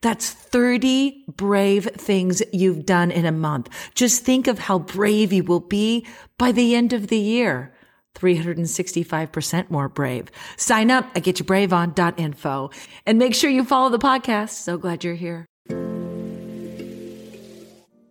that's 30 brave things you've done in a month. Just think of how brave you will be by the end of the year. 365% more brave. Sign up at getyourbraveon.info and make sure you follow the podcast. So glad you're here.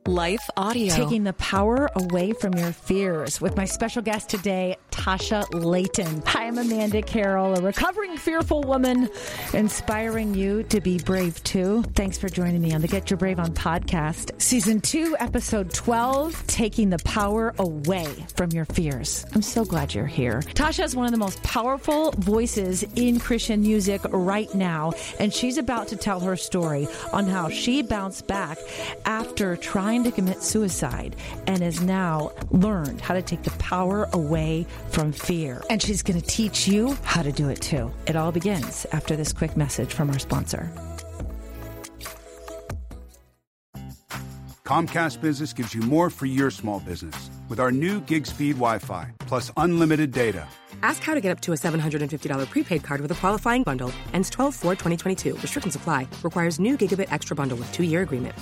Life Audio. Taking the power away from your fears with my special guest today, Tasha Layton. Hi, I'm Amanda Carroll, a recovering fearful woman, inspiring you to be brave too. Thanks for joining me on the Get Your Brave On podcast, season two, episode 12, Taking the Power Away from Your Fears. I'm so glad you're here. Tasha is one of the most powerful voices in Christian music right now, and she's about to tell her story on how she bounced back after trying trying to commit suicide and has now learned how to take the power away from fear. And she's going to teach you how to do it too. It all begins after this quick message from our sponsor. Comcast Business gives you more for your small business with our new gig speed Wi Fi plus unlimited data. Ask how to get up to a $750 prepaid card with a qualifying bundle. Ends 12 4 2022. Restrictions apply. Requires new gigabit extra bundle with two year agreement.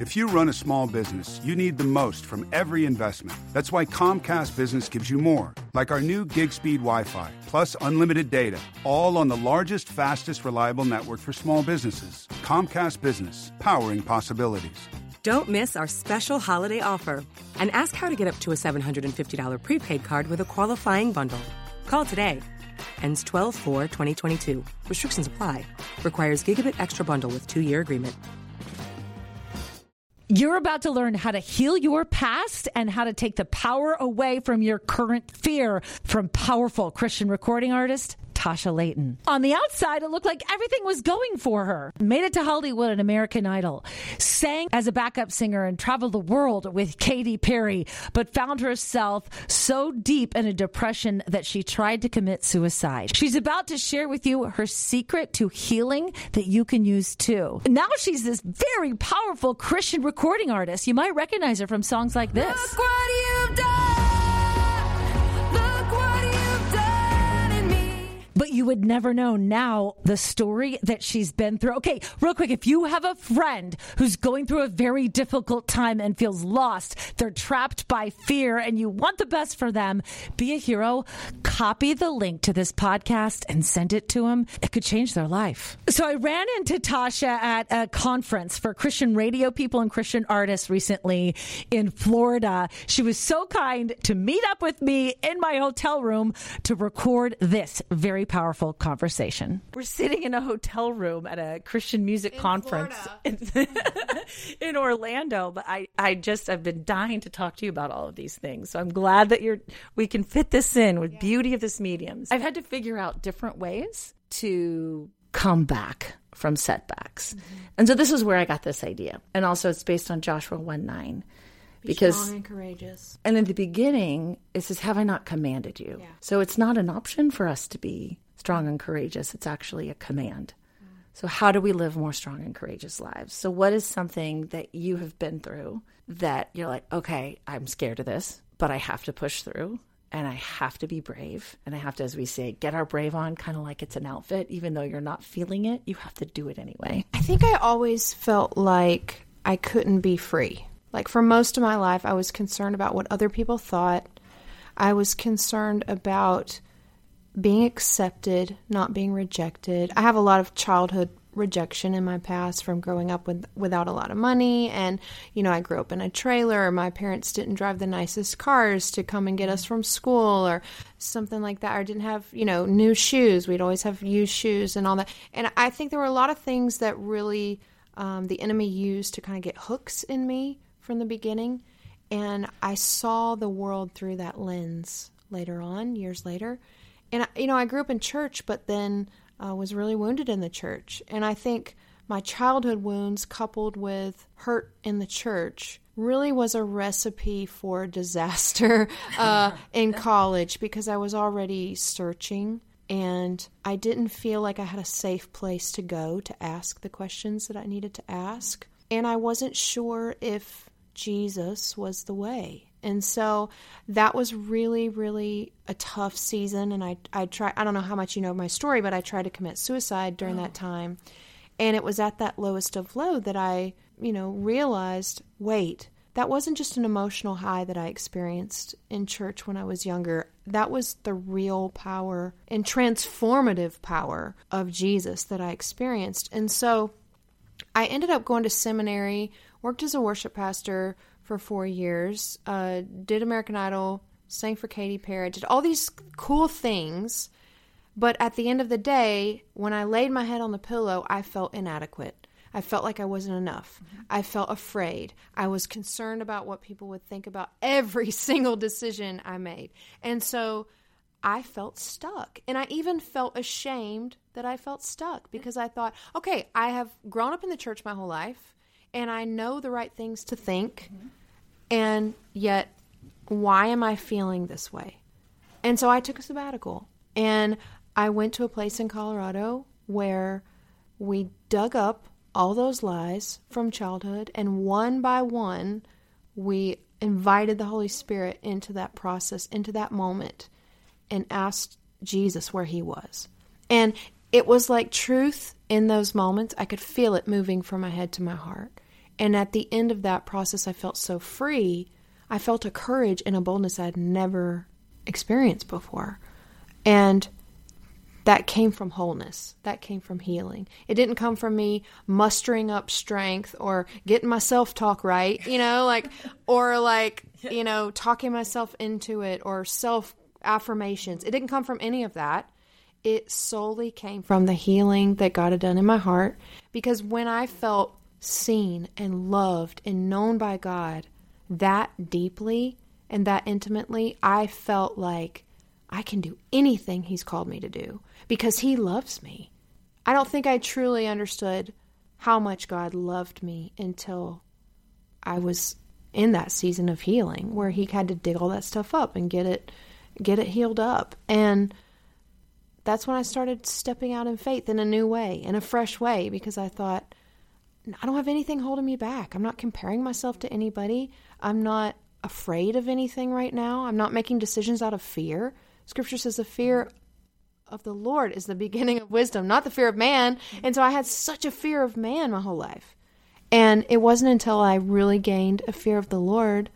If you run a small business, you need the most from every investment. That's why Comcast Business gives you more, like our new gig speed Wi Fi, plus unlimited data, all on the largest, fastest, reliable network for small businesses. Comcast Business, powering possibilities. Don't miss our special holiday offer and ask how to get up to a $750 prepaid card with a qualifying bundle. Call today. Ends 12 4 2022. Restrictions apply. Requires gigabit extra bundle with two year agreement. You're about to learn how to heal your past and how to take the power away from your current fear from powerful Christian recording artist Tasha Layton. On the outside, it looked like everything was going for her. Made it to Hollywood and American Idol. Sang as a backup singer and traveled the world with Katy Perry, but found herself so deep in a depression that she tried to commit suicide. She's about to share with you her secret to healing that you can use too. Now she's this very powerful Christian recording artist. You might recognize her from songs like this. You would never know now the story that she's been through. Okay, real quick, if you have a friend who's going through a very difficult time and feels lost, they're trapped by fear, and you want the best for them, be a hero. Copy the link to this podcast and send it to them. It could change their life. So I ran into Tasha at a conference for Christian radio people and Christian artists recently in Florida. She was so kind to meet up with me in my hotel room to record this very very powerful conversation. We're sitting in a hotel room at a Christian music in conference in, in, Orlando, but I, I just I've been dying to talk to you about all of these things. So I'm glad that you're we can fit this in with yeah. beauty of this medium. I've had to figure out different ways to come back from setbacks. Mm-hmm. And so this is where I got this idea. And also it's based on Joshua 1 9 because strong and courageous. And in the beginning, it says, "Have I not commanded you?" Yeah. So it's not an option for us to be strong and courageous. It's actually a command. So, how do we live more strong and courageous lives? So, what is something that you have been through that you're like, okay, I'm scared of this, but I have to push through and I have to be brave. And I have to, as we say, get our brave on, kind of like it's an outfit. Even though you're not feeling it, you have to do it anyway. I think I always felt like I couldn't be free. Like for most of my life, I was concerned about what other people thought. I was concerned about being accepted, not being rejected. I have a lot of childhood rejection in my past from growing up with without a lot of money. And you know I grew up in a trailer my parents didn't drive the nicest cars to come and get us from school or something like that. Or didn't have you know new shoes. We'd always have used shoes and all that. And I think there were a lot of things that really um, the enemy used to kind of get hooks in me from the beginning. And I saw the world through that lens later on years later and you know I grew up in church but then uh, was really wounded in the church. And I think my childhood wounds, coupled with hurt in the church, really was a recipe for disaster uh, in college because I was already searching and I didn't feel like I had a safe place to go to ask the questions that I needed to ask. And I wasn't sure if Jesus was the way. And so that was really, really a tough season. And I, I try, I don't know how much you know my story, but I tried to commit suicide during oh. that time. And it was at that lowest of low that I, you know, realized wait, that wasn't just an emotional high that I experienced in church when I was younger. That was the real power and transformative power of Jesus that I experienced. And so I ended up going to seminary, worked as a worship pastor, for four years, uh, did American Idol, sang for Katy Perry, did all these cool things. But at the end of the day, when I laid my head on the pillow, I felt inadequate. I felt like I wasn't enough. Mm-hmm. I felt afraid. I was concerned about what people would think about every single decision I made. And so I felt stuck. And I even felt ashamed that I felt stuck because I thought, okay, I have grown up in the church my whole life and I know the right things to think. Mm-hmm. And yet, why am I feeling this way? And so I took a sabbatical and I went to a place in Colorado where we dug up all those lies from childhood and one by one we invited the Holy Spirit into that process, into that moment, and asked Jesus where he was. And it was like truth in those moments. I could feel it moving from my head to my heart. And at the end of that process, I felt so free. I felt a courage and a boldness I'd never experienced before. And that came from wholeness. That came from healing. It didn't come from me mustering up strength or getting my self talk right, you know, like, or like, you know, talking myself into it or self affirmations. It didn't come from any of that. It solely came from the healing that God had done in my heart. Because when I felt seen and loved and known by God that deeply and that intimately, I felt like I can do anything He's called me to do because He loves me. I don't think I truly understood how much God loved me until I was in that season of healing where he had to dig all that stuff up and get it get it healed up. And that's when I started stepping out in faith in a new way, in a fresh way because I thought I don't have anything holding me back. I'm not comparing myself to anybody. I'm not afraid of anything right now. I'm not making decisions out of fear. Scripture says the fear of the Lord is the beginning of wisdom, not the fear of man. And so I had such a fear of man my whole life. And it wasn't until I really gained a fear of the Lord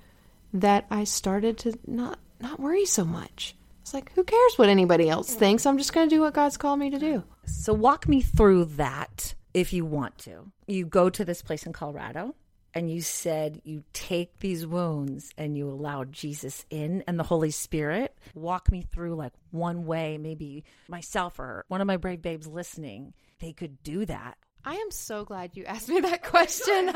that I started to not not worry so much. It's like, who cares what anybody else thinks? I'm just going to do what God's called me to do. So walk me through that if you want to. You go to this place in Colorado and you said you take these wounds and you allow Jesus in and the Holy Spirit. Walk me through like one way, maybe myself or one of my brave babes listening, they could do that. I am so glad you asked me that question.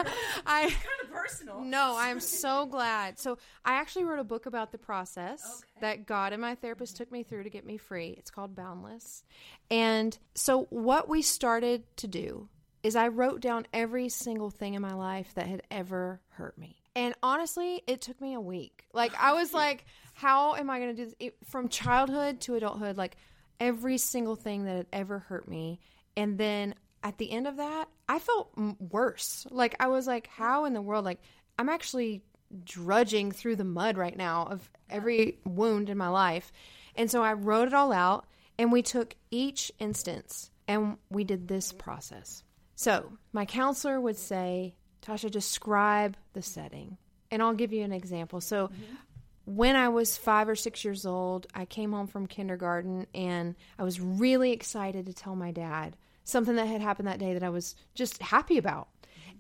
I kind of personal. No, I am so glad. So I actually wrote a book about the process okay. that God and my therapist took me through to get me free. It's called Boundless. And so what we started to do is I wrote down every single thing in my life that had ever hurt me. And honestly, it took me a week. Like I was like, how am I going to do this from childhood to adulthood? Like every single thing that had ever hurt me. And then at the end of that, I felt worse. Like I was like, how in the world? Like I'm actually drudging through the mud right now of every wound in my life. And so I wrote it all out and we took each instance and we did this process. So my counselor would say, Tasha, describe the setting. And I'll give you an example. So mm-hmm. when I was five or six years old, I came home from kindergarten and I was really excited to tell my dad something that had happened that day that I was just happy about.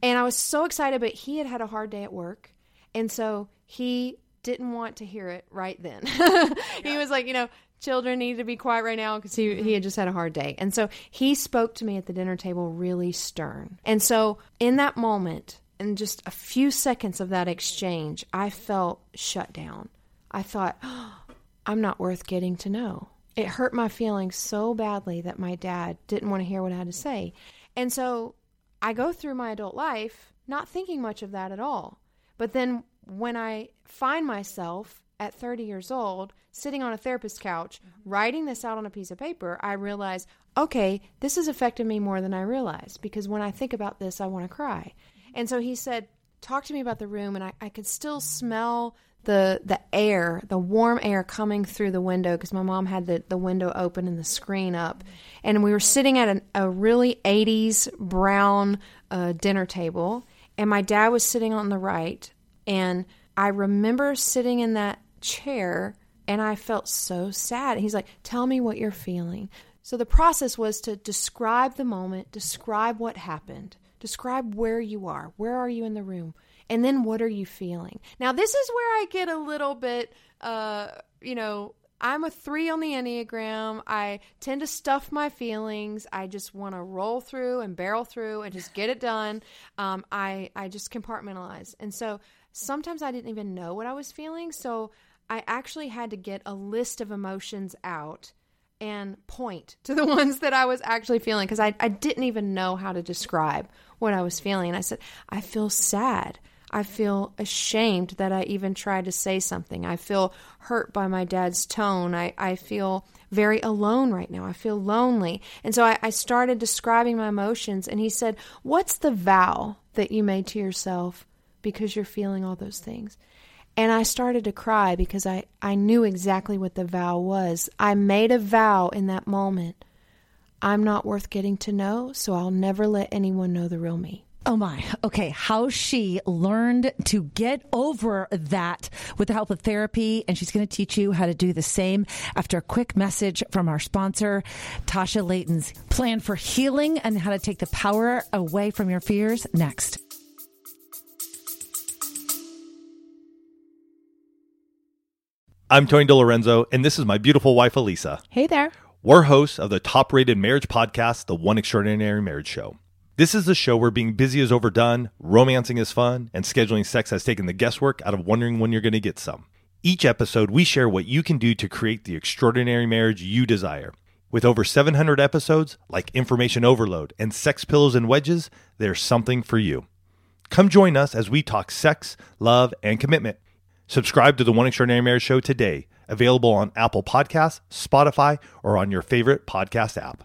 And I was so excited, but he had had a hard day at work. And so he didn't want to hear it right then. he was like, you know, children need to be quiet right now because he, he had just had a hard day. And so he spoke to me at the dinner table really stern. And so in that moment, in just a few seconds of that exchange, I felt shut down. I thought, oh, I'm not worth getting to know. It hurt my feelings so badly that my dad didn't want to hear what I had to say. And so I go through my adult life not thinking much of that at all. But then when I find myself at 30 years old sitting on a therapist's couch writing this out on a piece of paper, I realize, okay, this has affected me more than I realized because when I think about this, I want to cry. And so he said, talk to me about the room and I, I could still smell the the air, the warm air coming through the window because my mom had the, the window open and the screen up. And we were sitting at an, a really 80s brown uh, dinner table and my dad was sitting on the right and I remember sitting in that chair and I felt so sad. He's like, "Tell me what you're feeling." So the process was to describe the moment, describe what happened, describe where you are. Where are you in the room? And then what are you feeling? Now this is where I get a little bit uh, you know, I'm a three on the Enneagram. I tend to stuff my feelings. I just want to roll through and barrel through and just get it done. Um, I, I just compartmentalize. And so sometimes I didn't even know what I was feeling. So I actually had to get a list of emotions out and point to the ones that I was actually feeling because I, I didn't even know how to describe what I was feeling. And I said, I feel sad. I feel ashamed that I even tried to say something. I feel hurt by my dad's tone. I, I feel very alone right now. I feel lonely. And so I, I started describing my emotions, and he said, What's the vow that you made to yourself because you're feeling all those things? And I started to cry because I, I knew exactly what the vow was. I made a vow in that moment. I'm not worth getting to know, so I'll never let anyone know the real me. Oh my. Okay. How she learned to get over that with the help of therapy. And she's going to teach you how to do the same after a quick message from our sponsor, Tasha Layton's plan for healing and how to take the power away from your fears next. I'm Tony DiLorenzo, and this is my beautiful wife, Alisa. Hey there. We're hosts of the top rated marriage podcast, The One Extraordinary Marriage Show. This is the show where being busy is overdone, romancing is fun, and scheduling sex has taken the guesswork out of wondering when you're going to get some. Each episode, we share what you can do to create the extraordinary marriage you desire. With over 700 episodes, like Information Overload and Sex Pillows and Wedges, there's something for you. Come join us as we talk sex, love, and commitment. Subscribe to the One Extraordinary Marriage Show today, available on Apple Podcasts, Spotify, or on your favorite podcast app.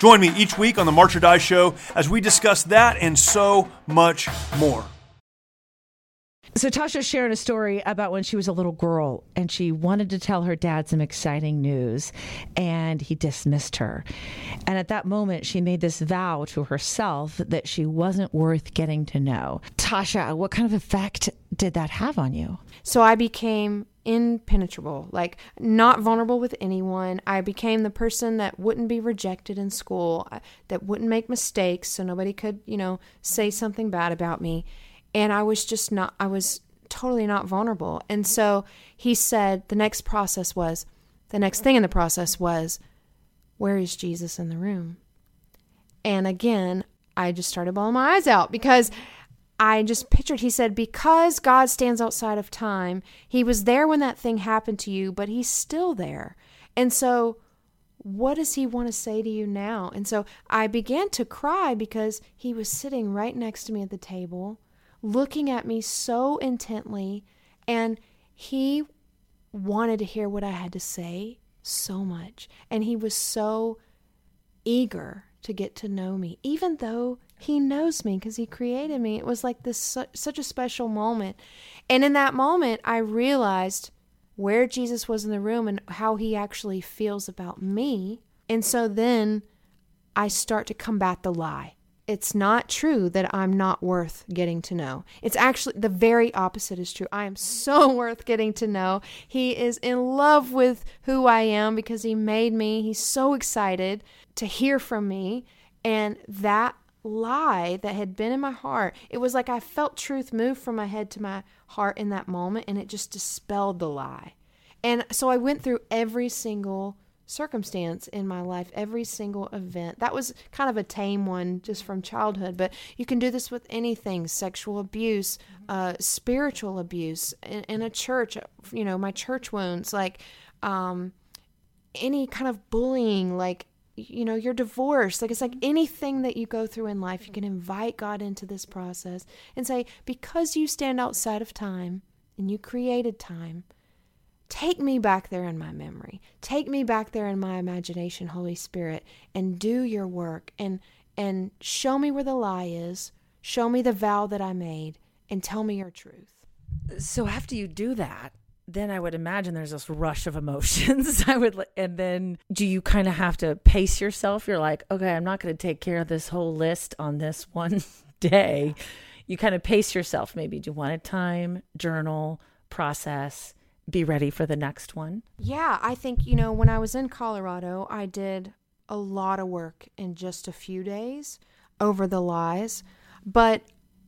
Join me each week on the March or Die Show as we discuss that and so much more. So Tasha's sharing a story about when she was a little girl and she wanted to tell her dad some exciting news and he dismissed her. And at that moment she made this vow to herself that she wasn't worth getting to know. Tasha, what kind of effect did that have on you? So I became impenetrable, like not vulnerable with anyone. I became the person that wouldn't be rejected in school, uh, that wouldn't make mistakes so nobody could, you know, say something bad about me and I was just not, I was totally not vulnerable. And so he said the next process was, the next thing in the process was, where is Jesus in the room? And again, I just started bawling my eyes out because I just pictured, he said, because God stands outside of time, he was there when that thing happened to you, but he's still there. And so, what does he want to say to you now? And so I began to cry because he was sitting right next to me at the table looking at me so intently, and he wanted to hear what I had to say so much. And he was so eager to get to know me, even though he knows me because he created me. It was like this su- such a special moment. And in that moment, I realized where Jesus was in the room and how he actually feels about me. And so then I start to combat the lie it's not true that I'm not worth getting to know. It's actually the very opposite is true. I am so worth getting to know. He is in love with who I am because he made me. He's so excited to hear from me. And that lie that had been in my heart, it was like I felt truth move from my head to my heart in that moment and it just dispelled the lie. And so I went through every single circumstance in my life, every single event. That was kind of a tame one just from childhood, but you can do this with anything sexual abuse, uh, spiritual abuse in, in, a church, you know, my church wounds, like um, any kind of bullying, like, you know, your divorce. Like, it's like mm-hmm. anything that you go through in life, you mm-hmm. can invite God into this process and say, because you stand outside of time and you created time Take me back there in my memory. Take me back there in my imagination, Holy Spirit, and do your work and and show me where the lie is. Show me the vow that I made and tell me your truth. So after you do that, then I would imagine there's this rush of emotions. I would, and then do you kind of have to pace yourself? You're like, okay, I'm not going to take care of this whole list on this one day. You kind of pace yourself. Maybe do one at a time, journal, process, be ready for the next one? Yeah, I think, you know, when I was in Colorado, I did a lot of work in just a few days over the lies. But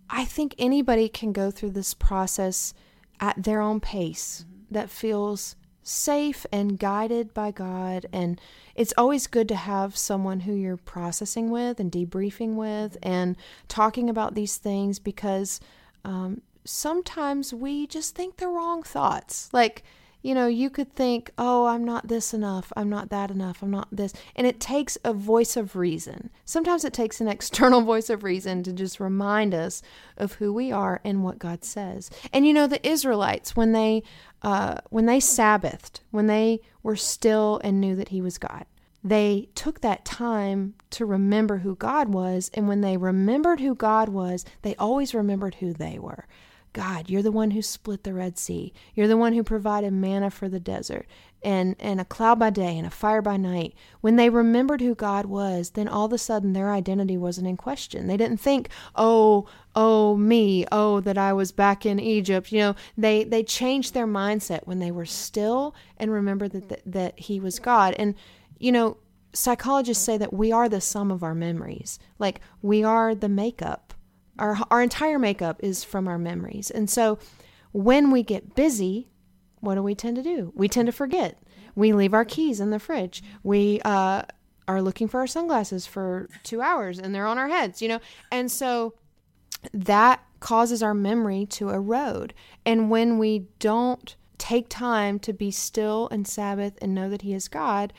I think anybody can go through this process at their own pace. That feels safe and guided by God. And it's always good to have someone who you're processing with and debriefing with and talking about these things because um, sometimes we just think the wrong thoughts. Like, you know, you could think, oh, I'm not this enough. I'm not that enough. I'm not this. And it takes a voice of reason. Sometimes it takes an external voice of reason to just remind us of who we are and what God says. And you know, the Israelites, when they, uh, when they Sabbathed, when they were still and knew that He was God, they took that time to remember who God was. And when they remembered who God was, they always remembered who they were. God, you're the one who split the Red Sea. You're the one who provided manna for the desert and, and a cloud by day and a fire by night. When they remembered who God was, then all of a sudden their identity wasn't in question. They didn't think, oh, oh, me, oh, that I was back in Egypt. You know, they, they changed their mindset when they were still and remembered that, that, that He was God. And, you know, psychologists say that we are the sum of our memories. Like, we are the makeup our, our entire makeup is from our memories. And so when we get busy, what do we tend to do? We tend to forget. We leave our keys in the fridge. We uh, are looking for our sunglasses for two hours and they're on our heads, you know? And so that causes our memory to erode. And when we don't take time to be still and Sabbath and know that He is God,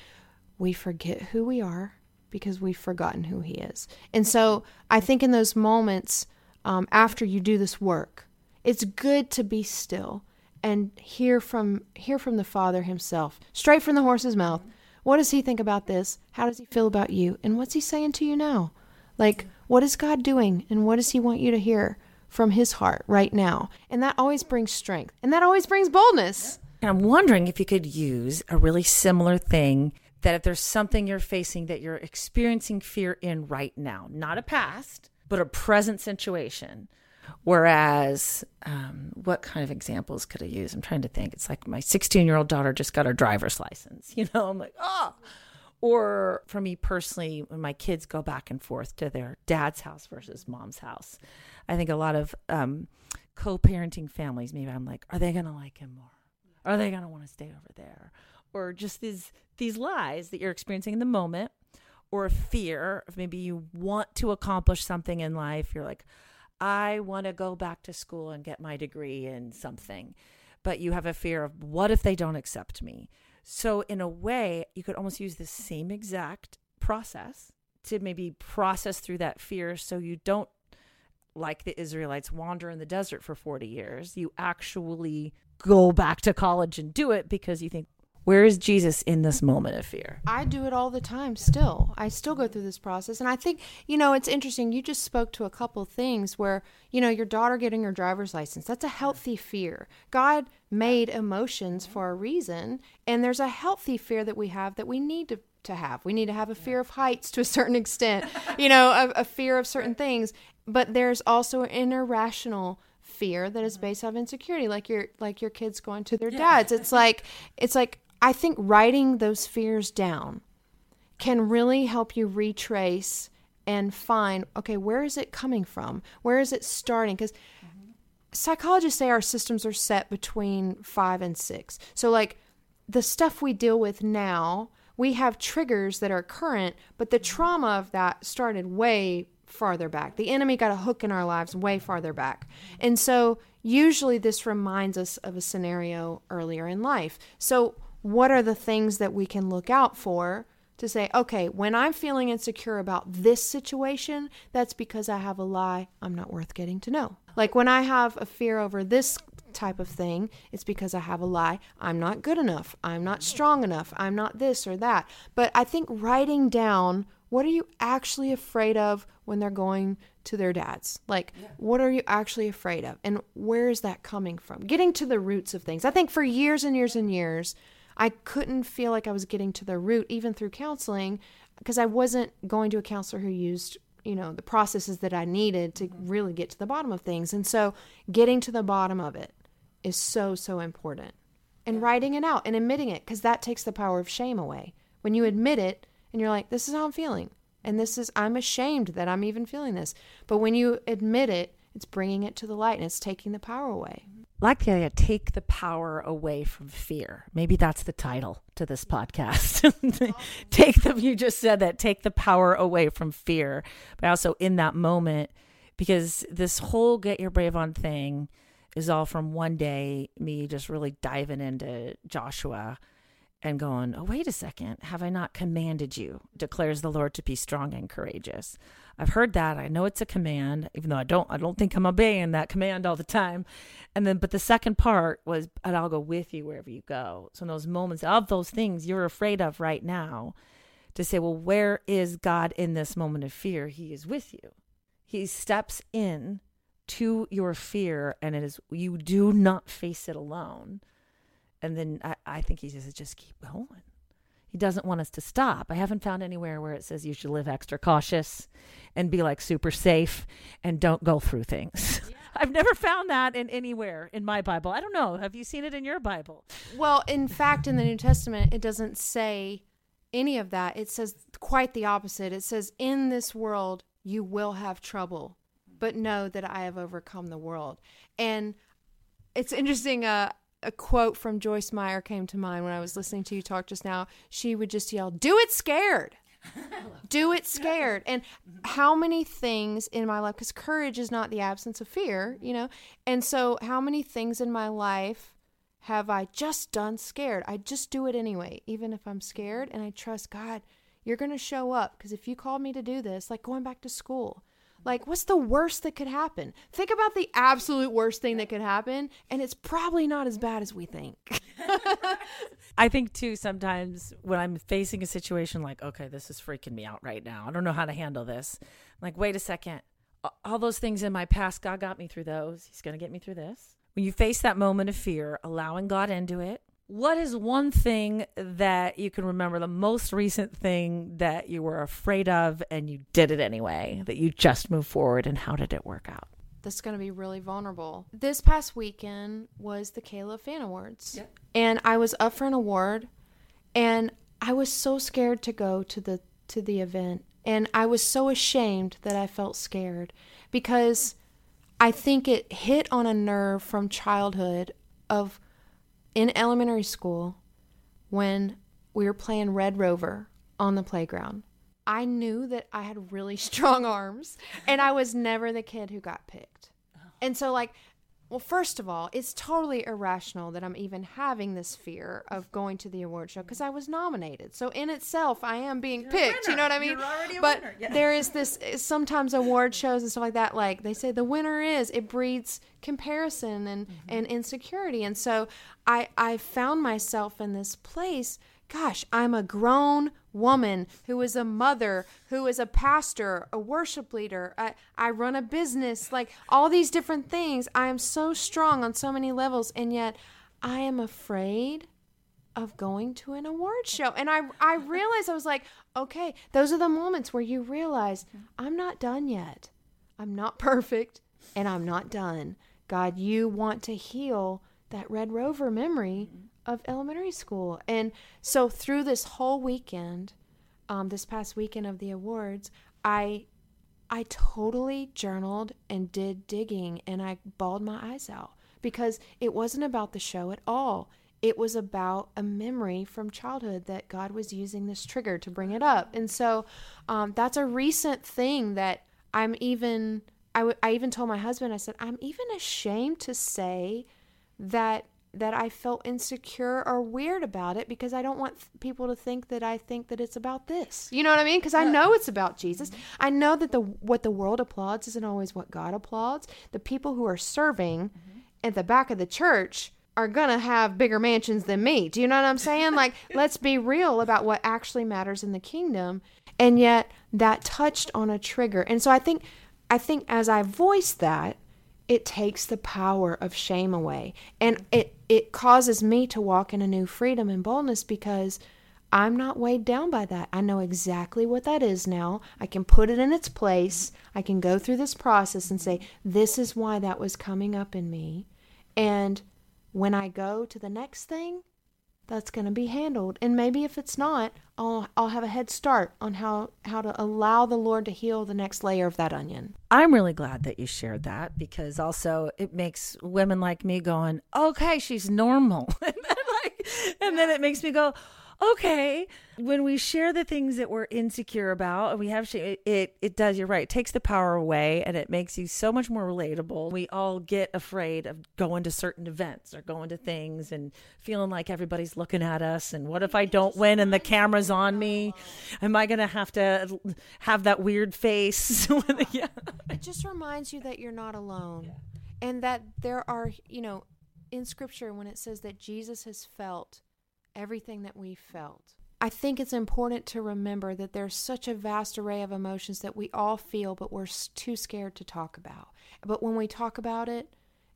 we forget who we are because we've forgotten who He is. And so I think in those moments, um, after you do this work, it's good to be still and hear from hear from the Father Himself, straight from the horse's mouth. What does He think about this? How does He feel about you? And what's He saying to you now? Like, what is God doing, and what does He want you to hear from his heart right now. And that always brings strength. And that always brings boldness. And I'm wondering if you could use a really similar thing that if there's something you're facing that you're experiencing fear in right now, not a past, but a present situation. Whereas, um, what kind of examples could I use? I'm trying to think. It's like my 16 year old daughter just got her driver's license. You know, I'm like, oh. Or for me personally, when my kids go back and forth to their dad's house versus mom's house, I think a lot of um, co parenting families, maybe I'm like, are they going to like him more? Are they going to want to stay over there? Or just these these lies that you're experiencing in the moment, or fear of maybe you want to accomplish something in life. You're like, I want to go back to school and get my degree in something, but you have a fear of what if they don't accept me? So, in a way, you could almost use the same exact process to maybe process through that fear so you don't, like the Israelites, wander in the desert for 40 years. You actually go back to college and do it because you think, where is Jesus in this moment of fear? I do it all the time still. I still go through this process. And I think, you know, it's interesting. You just spoke to a couple things where, you know, your daughter getting her driver's license, that's a healthy fear. God made emotions for a reason. And there's a healthy fear that we have that we need to, to have. We need to have a fear of heights to a certain extent, you know, a, a fear of certain things. But there's also an irrational fear that is based off insecurity like your like your kids going to their dads it's like it's like I think writing those fears down can really help you retrace and find okay, where is it coming from? Where is it starting? Because mm-hmm. psychologists say our systems are set between five and six. So, like the stuff we deal with now, we have triggers that are current, but the trauma of that started way farther back. The enemy got a hook in our lives way farther back. And so, usually, this reminds us of a scenario earlier in life. So, what are the things that we can look out for to say, okay, when I'm feeling insecure about this situation, that's because I have a lie I'm not worth getting to know. Like when I have a fear over this type of thing, it's because I have a lie I'm not good enough, I'm not strong enough, I'm not this or that. But I think writing down what are you actually afraid of when they're going to their dads? Like, yeah. what are you actually afraid of? And where is that coming from? Getting to the roots of things. I think for years and years and years, I couldn't feel like I was getting to the root, even through counseling, because I wasn't going to a counselor who used, you know, the processes that I needed to mm-hmm. really get to the bottom of things. And so getting to the bottom of it is so, so important. And writing it out and admitting it, because that takes the power of shame away. When you admit it and you're like, this is how I'm feeling. And this is, I'm ashamed that I'm even feeling this. But when you admit it, it's bringing it to the light and it's taking the power away like the idea take the power away from fear maybe that's the title to this podcast take the you just said that take the power away from fear but also in that moment because this whole get your brave on thing is all from one day me just really diving into joshua and going, Oh, wait a second. Have I not commanded you, declares the Lord, to be strong and courageous? I've heard that. I know it's a command, even though I don't I don't think I'm obeying that command all the time. And then but the second part was and I'll go with you wherever you go. So in those moments of those things you're afraid of right now, to say, Well, where is God in this moment of fear? He is with you. He steps in to your fear and it is you do not face it alone and then I, I think he says, just keep going. He doesn't want us to stop. I haven't found anywhere where it says you should live extra cautious and be like super safe and don't go through things. Yeah. I've never found that in anywhere in my Bible. I don't know. Have you seen it in your Bible? Well, in fact, in the New Testament, it doesn't say any of that. It says quite the opposite. It says, In this world, you will have trouble, but know that I have overcome the world. And it's interesting. Uh, a quote from Joyce Meyer came to mind when I was listening to you talk just now. She would just yell, "Do it scared." Do it scared. And how many things in my life, because courage is not the absence of fear, you know? And so, how many things in my life have I just done scared? I just do it anyway, even if I'm scared. And I trust God, you're going to show up. Because if you called me to do this, like going back to school, like, what's the worst that could happen? Think about the absolute worst thing that could happen, and it's probably not as bad as we think. I think, too, sometimes when I'm facing a situation like, okay, this is freaking me out right now. I don't know how to handle this. I'm like, wait a second. all those things in my past, God got me through those. He's going to get me through this. When you face that moment of fear, allowing God into it, what is one thing that you can remember, the most recent thing that you were afraid of and you did it anyway, that you just moved forward, and how did it work out? That's going to be really vulnerable. This past weekend was the K-LOVE Fan Awards. Yep. And I was up for an award and I was so scared to go to the to the event and I was so ashamed that I felt scared because I think it hit on a nerve from childhood of in elementary school when we were playing Red Rover on the playground. I knew that I had really strong arms and I was never the kid who got picked. And so like well, first of all, it's totally irrational that I'm even having this fear of going to the award show because I was nominated. So in itself, I am being picked. You know what I mean? but there is this sometimes award shows and stuff like that. Like they say, the winner is. It breeds comparison and Mm-hmm. and insecurity. And so I I found myself in this place. Gosh, I'm a grown woman who is a mother, who is a pastor, a worship leader. I, I run a business, like all these different things. I am so strong on so many levels, and yet I am afraid of going to an award show. And I I realized I was like, okay, those are the moments where you realize I'm not done yet. I'm not perfect and I'm not done. God, you want to heal that Red Rover memory of elementary school. And so through this whole weekend, um, this past weekend of the awards, I I totally journaled and did digging and I bawled my eyes out because it wasn't about the show at all. It was about a memory from childhood that God was using this trigger to bring it up. And so um, that's a recent thing that I'm even, I, w- I even told my husband, I said, I'm even ashamed to say that that I felt insecure or weird about it because I don't want th- people to think that I think that it's about this. You know what I mean? Because I know it's about Jesus. I know that the what the world applauds isn't always what God applauds. The people who are serving mm-hmm. at the back of the church are gonna have bigger mansions than me. Do you know what I'm saying? Like, let's be real about what actually matters in the kingdom. And yet, that touched on a trigger. And so I think, I think as I voice that, it takes the power of shame away and it it causes me to walk in a new freedom and boldness because I'm not weighed down by that. I know exactly what that is now. I can put it in its place. I can go through this process and say this is why that was coming up in me. And when I go to the next thing, that's going to be handled. And maybe if it's not, I'll I'll have a head start on how how to allow the Lord to heal the next layer of that onion. I'm really glad that you shared that because also it makes women like me going, okay, she's normal. and, then like, and then it makes me go, okay. When we share the things that we're insecure about and we have shame, it, it, does, you're right, it takes the power away and it makes you so much more relatable. We all get afraid of going to certain events or going to things and feeling like everybody's looking at us. And what if I don't win and the camera's on me? Am I going to have to have that weird face? yeah. it just reminds you that you're not alone and that there are you know in scripture when it says that jesus has felt everything that we felt. I think it's important to remember that there's such a vast array of emotions that we all feel but we're too scared to talk about. But when we talk about it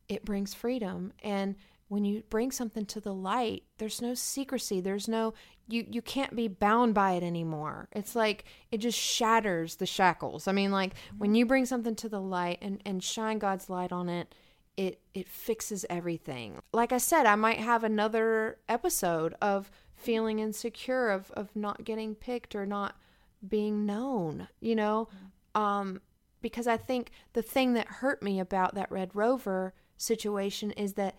it brings freedom. And when you bring something to the light there's no secrecy. There's no you you can't be bound by it anymore. It's like it just shatters the shackles. I mean like when mm-hmm. you bring something to the light and and shine god's light on it it it fixes everything like i said i might have another episode of feeling insecure of of not getting picked or not being known you know um because i think the thing that hurt me about that red rover situation is that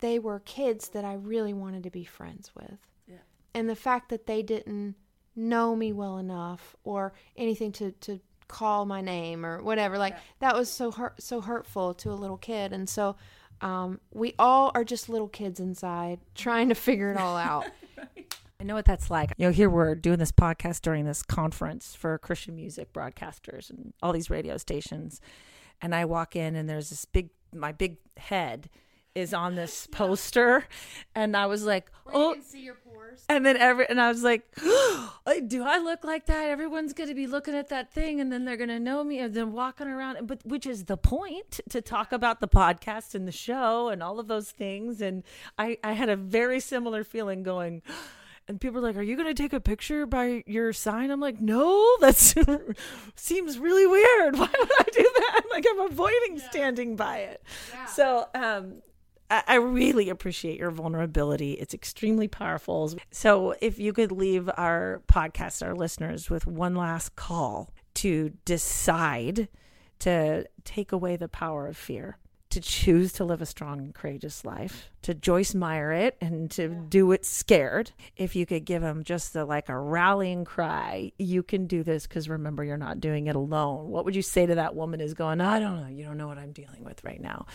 they were kids that I really wanted to be friends with. Yeah. And the fact that they didn't know me well enough or anything to, to call my name or whatever, like that was so hurt, so hurtful to a little kid. And so um, we all are just little kids inside trying to figure it all out. I know what that's like. You know, here we're doing this podcast during this conference for Christian music broadcasters and all these radio stations. And I walk in and there's this big, my big head is on this poster, and I was like, oh. And then every and I was like, do I look like that? Everyone's going to be looking at that thing, and then they're going to know me, and then walking around. But which is the point to talk about the podcast and the show and all of those things. And I I had a very similar feeling going and people are like, "Are you going to take a picture by your sign?" I'm like, "No, that seems really weird. Why would I do that? Like I'm avoiding yeah. standing by it." Yeah. So, um, I, really appreciate your vulnerability. It's extremely powerful. So, if you could leave our podcast, our listeners, with one last call to decide to take away the power of fear to choose to live a strong and courageous life, to Joyce Meyer it and to do it scared. If you could give them just the like a rallying cry, you can do this because remember, you're not doing it alone. What would you say to that woman who's going, I don't know, you don't know what I'm dealing with right now?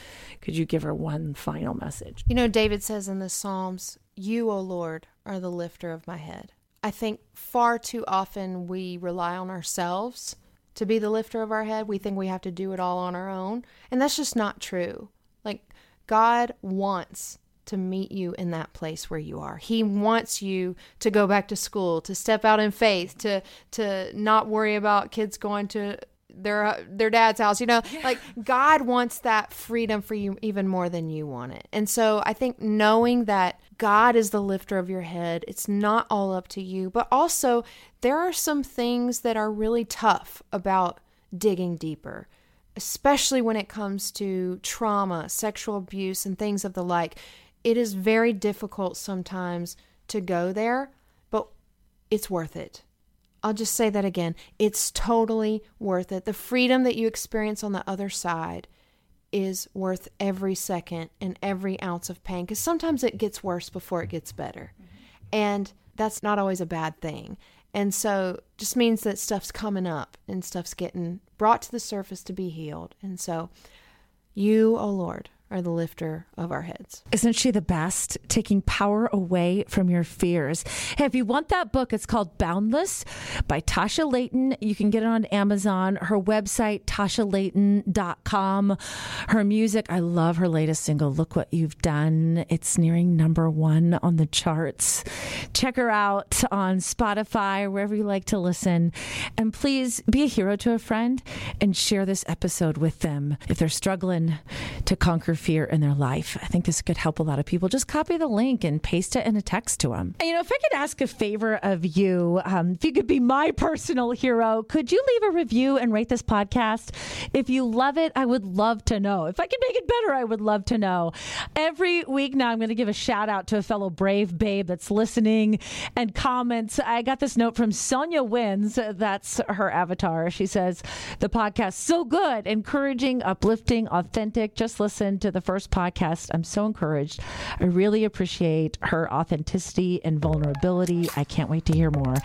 Could you give her one final message? You know, David says in the Psalms, You, O Lord, are the lifter of my head. I think far too often we rely on ourselves to be the lifter of our head. We think we have to do it all on our own. And that's just not true. Like, God wants to meet you in that place where you are. He wants you to go back to school, to step out in faith, to to not worry about kids going to their uh, their dad's house you know? Yeah. like god wants that freedom for you even more than you want it. And so i think knowing that god is the lifter of your head it's not all up to you but also there are some things that are really tough about digging deeper especially when it comes to trauma sexual abuse and things of the like. It is very difficult sometimes to go there but it's worth it I'll just say that again. It's totally worth it. The freedom that you experience on the other side is worth every second and every ounce of pain because sometimes it gets worse before it gets better. And that's not always a bad thing. And so just means that stuff's coming up and stuff's getting brought to the surface to be healed. And so you, oh Lord, are the lifter of our heads. Isn't she the best? Taking power away from your fears. Hey, if you want that book, it's called Boundless by Tasha Layton. You can get it on Amazon. Her website, tashalayton.com. Her music, I love her latest single, Look What You've Done. It's nearing number one on the charts. Check her out on Spotify, wherever you like to listen. And please be a hero to a friend and share this episode with them if they're struggling to conquer fear in their life. I think this could help a lot of people. Just copy the link and paste it in a text to them. And, you know, if I could ask a favor of you, um, if you could be my personal hero, could you leave a review and rate this podcast? If you love it, I would love to know. If I can make it better, I would love to know. Every week now, I'm going to give a shout out to a fellow brave babe that's listening and comments. I got this note from Sonia Wins. That's her avatar. She says, The podcast so good, encouraging, uplifting, authentic. Just listen to the first podcast. I'm so encouraged. I really appreciate her authenticity and vulnerability. I can't wait to hear more.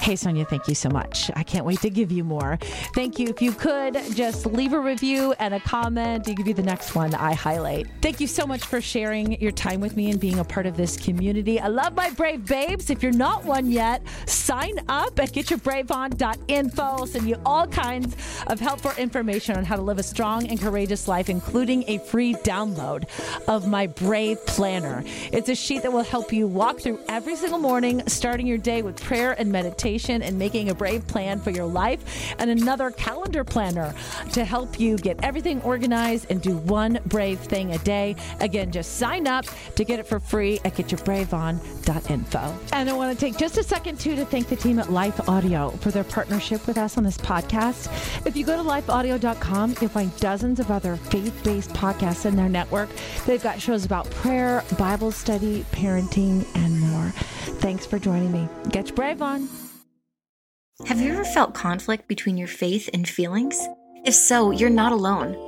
Hey, Sonia, thank you so much. I can't wait to give you more. Thank you. If you could just leave a review and a comment, you could be the next one I highlight. Thank you so much for sharing your time with me and being a part of this community. I love my brave babes. If you're not one yet, sign up at getyourbraveon.info. I'll send you all kinds of helpful information on how to live a strong and courageous life, including a free download of my Brave Planner. It's a sheet that will help you walk through every single morning, starting your day with prayer and meditation and making a brave plan for your life, and another calendar planner to help you get everything organized and do one brave thing a day. Again, just sign up to get it for free at getyourbraveon.info. And I want to take just a second, too, to thank the team at Life Audio for their partnership with us on this podcast. If you go to lifeaudio.com, you'll find dozens of other faith based podcasts and their network. They've got shows about prayer, Bible study, parenting, and more. Thanks for joining me. Get your brave on. Have you ever felt conflict between your faith and feelings? If so, you're not alone.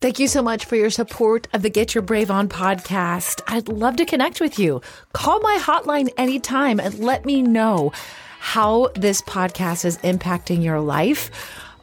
Thank you so much for your support of the Get Your Brave On podcast. I'd love to connect with you. Call my hotline anytime and let me know how this podcast is impacting your life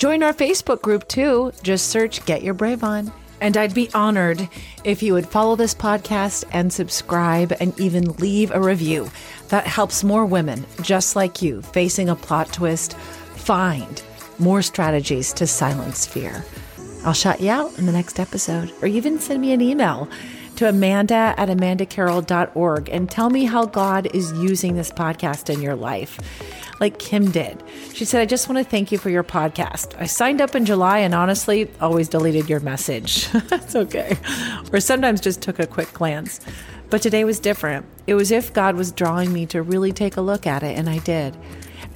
Join our Facebook group too. Just search Get Your Brave On. And I'd be honored if you would follow this podcast and subscribe and even leave a review. That helps more women just like you facing a plot twist find more strategies to silence fear. I'll shout you out in the next episode, or even send me an email to amanda at amandacarroll.org and tell me how God is using this podcast in your life like Kim did. She said, I just want to thank you for your podcast. I signed up in July and honestly always deleted your message. That's okay. Or sometimes just took a quick glance. But today was different. It was if God was drawing me to really take a look at it, and I did.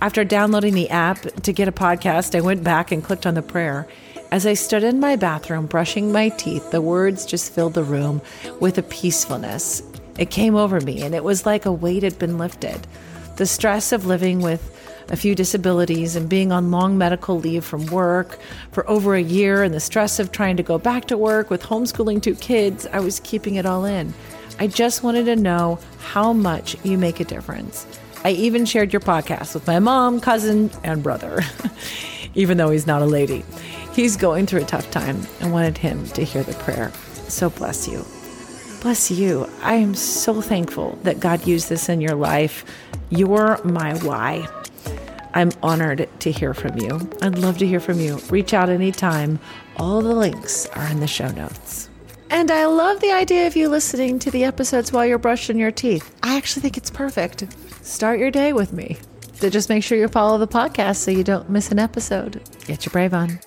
After downloading the app to get a podcast, I went back and clicked on the prayer. As I stood in my bathroom brushing my teeth, the words just filled the room with a peacefulness. It came over me, and it was like a weight had been lifted. The stress of living with a few disabilities and being on long medical leave from work for over a year and the stress of trying to go back to work with homeschooling two kids, I was keeping it all in. I just wanted to know how much you make a difference. I even shared your podcast with my mom, cousin, and brother, even though he's not a lady. He's going through a tough time and wanted him to hear the prayer. So bless you. Bless you. I am so thankful that God used this in your life. You're my why. I'm honored to hear from you. I'd love to hear from you. Reach out anytime. All the links are in the show notes. And I love the idea of you listening to the episodes while you're brushing your teeth. I actually think it's perfect. Start your day with me. So just make sure you follow the podcast so you don't miss an episode. Get your brave on.